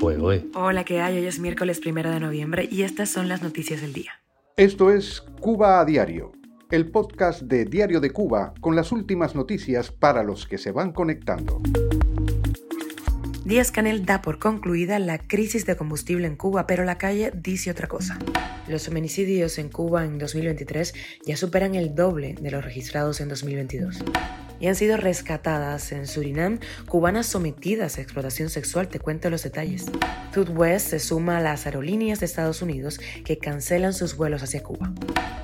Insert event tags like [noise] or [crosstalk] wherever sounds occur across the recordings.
Hola, ¿qué hay? Hoy es miércoles primero de noviembre y estas son las noticias del día. Esto es Cuba a Diario, el podcast de Diario de Cuba con las últimas noticias para los que se van conectando. Díaz Canel da por concluida la crisis de combustible en Cuba, pero la calle dice otra cosa. Los feminicidios en Cuba en 2023 ya superan el doble de los registrados en 2022 y han sido rescatadas en Surinam cubanas sometidas a explotación sexual. Te cuento los detalles. Southwest se suma a las aerolíneas de Estados Unidos que cancelan sus vuelos hacia Cuba.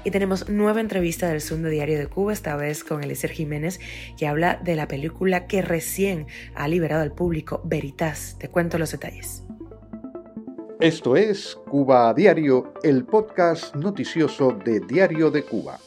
Y tenemos nueva entrevista del Zoom de Diario de Cuba, esta vez con Eliezer Jiménez, que habla de la película que recién ha liberado al público, Veritas. Te cuento los detalles. Esto es Cuba a Diario, el podcast noticioso de Diario de Cuba.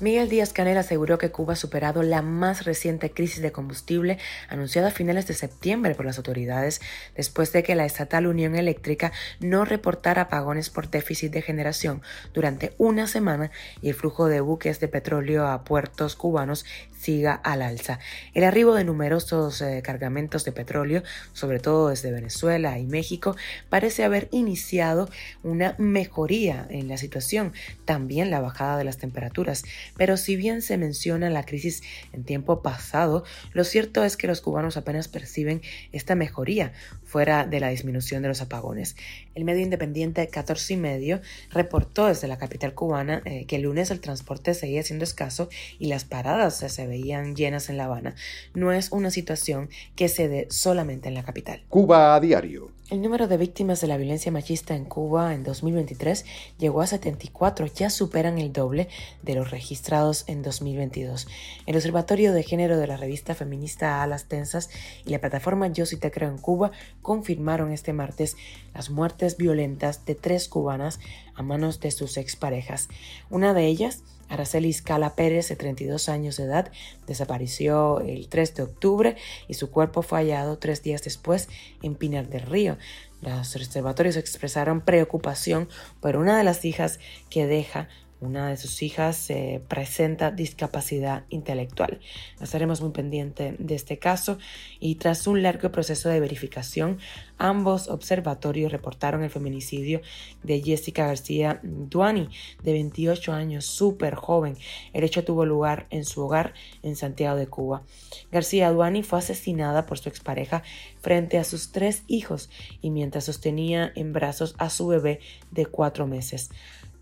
Miguel Díaz Canel aseguró que Cuba ha superado la más reciente crisis de combustible anunciada a finales de septiembre por las autoridades después de que la estatal Unión Eléctrica no reportara apagones por déficit de generación durante una semana y el flujo de buques de petróleo a puertos cubanos siga al alza. El arribo de numerosos eh, cargamentos de petróleo, sobre todo desde Venezuela y México, parece haber iniciado una mejoría en la situación, también la bajada de las temperaturas. Pero si bien se menciona la crisis en tiempo pasado, lo cierto es que los cubanos apenas perciben esta mejoría fuera de la disminución de los apagones. El medio independiente 14 y medio reportó desde la capital cubana eh, que el lunes el transporte seguía siendo escaso y las paradas se veían llenas en La Habana. No es una situación que se dé solamente en la capital. Cuba a diario. El número de víctimas de la violencia machista en Cuba en 2023 llegó a 74, ya superan el doble de los registrados en 2022. El Observatorio de Género de la revista feminista Alas Tensas y la plataforma Yo sí te creo en Cuba confirmaron este martes las muertes violentas de tres cubanas a manos de sus exparejas. Una de ellas Araceli Scala Pérez, de 32 años de edad, desapareció el 3 de octubre y su cuerpo fue hallado tres días después en Pinar del Río. Los observatorios expresaron preocupación por una de las hijas que deja una de sus hijas presenta discapacidad intelectual. Estaremos muy pendientes de este caso y tras un largo proceso de verificación, ambos observatorios reportaron el feminicidio de Jessica García Duani, de 28 años, súper joven. El hecho tuvo lugar en su hogar en Santiago de Cuba. García Duani fue asesinada por su expareja frente a sus tres hijos y mientras sostenía en brazos a su bebé de cuatro meses.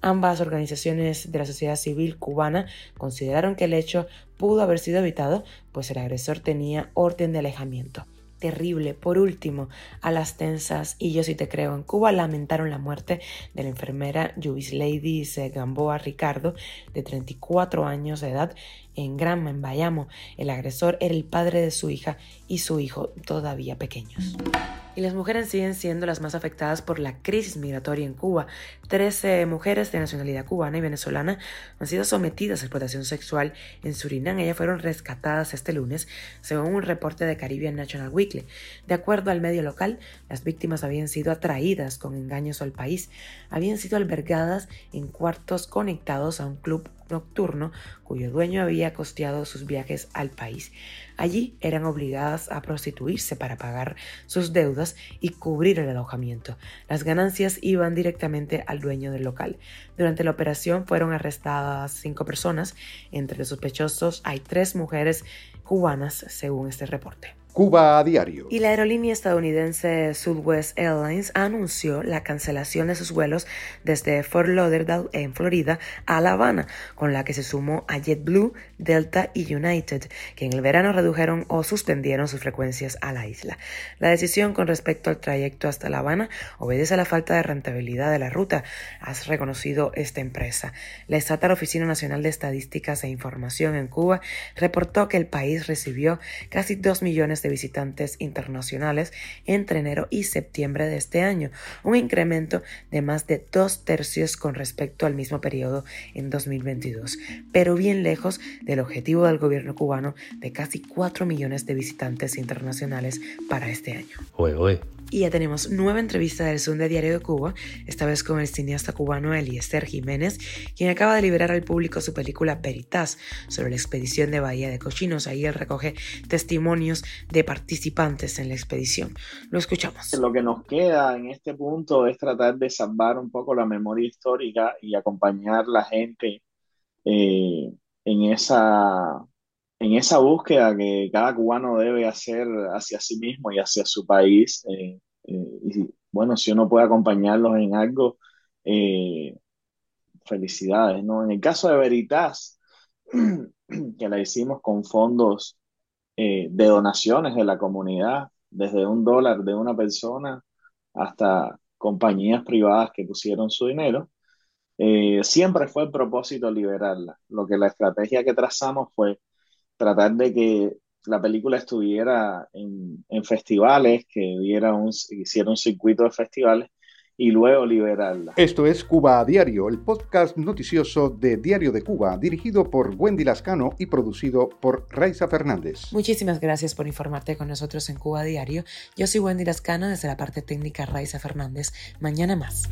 Ambas organizaciones de la sociedad civil cubana consideraron que el hecho pudo haber sido evitado, pues el agresor tenía orden de alejamiento terrible. Por último, a las tensas, y yo sí te creo, en Cuba lamentaron la muerte de la enfermera Yubis Lady Gamboa Ricardo, de 34 años de edad, en Granma, en Bayamo. El agresor era el padre de su hija y su hijo todavía pequeños y las mujeres siguen siendo las más afectadas por la crisis migratoria en Cuba. Trece mujeres de nacionalidad cubana y venezolana han sido sometidas a explotación sexual en Surinam. Ellas fueron rescatadas este lunes, según un reporte de Caribbean National Weekly. De acuerdo al medio local, las víctimas habían sido atraídas con engaños al país, habían sido albergadas en cuartos conectados a un club nocturno cuyo dueño había costeado sus viajes al país. Allí eran obligadas a prostituirse para pagar sus deudas y cubrir el alojamiento. Las ganancias iban directamente al dueño del local. Durante la operación fueron arrestadas cinco personas. Entre los sospechosos hay tres mujeres cubanas, según este reporte. Cuba a diario. Y la aerolínea estadounidense Southwest Airlines anunció la cancelación de sus vuelos desde Fort Lauderdale en Florida a La Habana, con la que se sumó a JetBlue, Delta y United, que en el verano redujeron o suspendieron sus frecuencias a la isla. La decisión con respecto al trayecto hasta La Habana obedece a la falta de rentabilidad de la ruta, ha reconocido esta empresa. La estatal Oficina Nacional de Estadísticas e Información en Cuba reportó que el país recibió casi 2 millones de visitantes internacionales entre enero y septiembre de este año, un incremento de más de dos tercios con respecto al mismo periodo en 2022, pero bien lejos del objetivo del gobierno cubano de casi 4 millones de visitantes internacionales para este año. Y ya tenemos nueva entrevista del Zoom de Diario de Cuba, esta vez con el cineasta cubano Eliezer Jiménez, quien acaba de liberar al público su película Veritas sobre la expedición de Bahía de Cochinos. Ahí él recoge testimonios de participantes en la expedición. Lo escuchamos. Lo que nos queda en este punto es tratar de salvar un poco la memoria histórica y acompañar a la gente eh, en esa en esa búsqueda que cada cubano debe hacer hacia sí mismo y hacia su país, eh, eh, y bueno, si uno puede acompañarlos en algo, eh, felicidades, ¿no? En el caso de Veritas, [clears throat] que la hicimos con fondos de donaciones de la comunidad, desde un dólar de una persona hasta compañías privadas que pusieron su dinero, siempre fue el propósito liberarla. Lo que la estrategia que trazamos fue tratar de que la película estuviera en, festivales, que diera un, hiciera un circuito de festivales y luego liberarla. Esto es Cuba a Diario, el podcast noticioso de Diario de Cuba, dirigido por Wendy Lascano y producido por Raiza Fernández. Muchísimas gracias por informarte con nosotros en Cuba a Diario. Yo soy Wendy Lascano desde la parte técnica Raiza Fernández. Mañana más.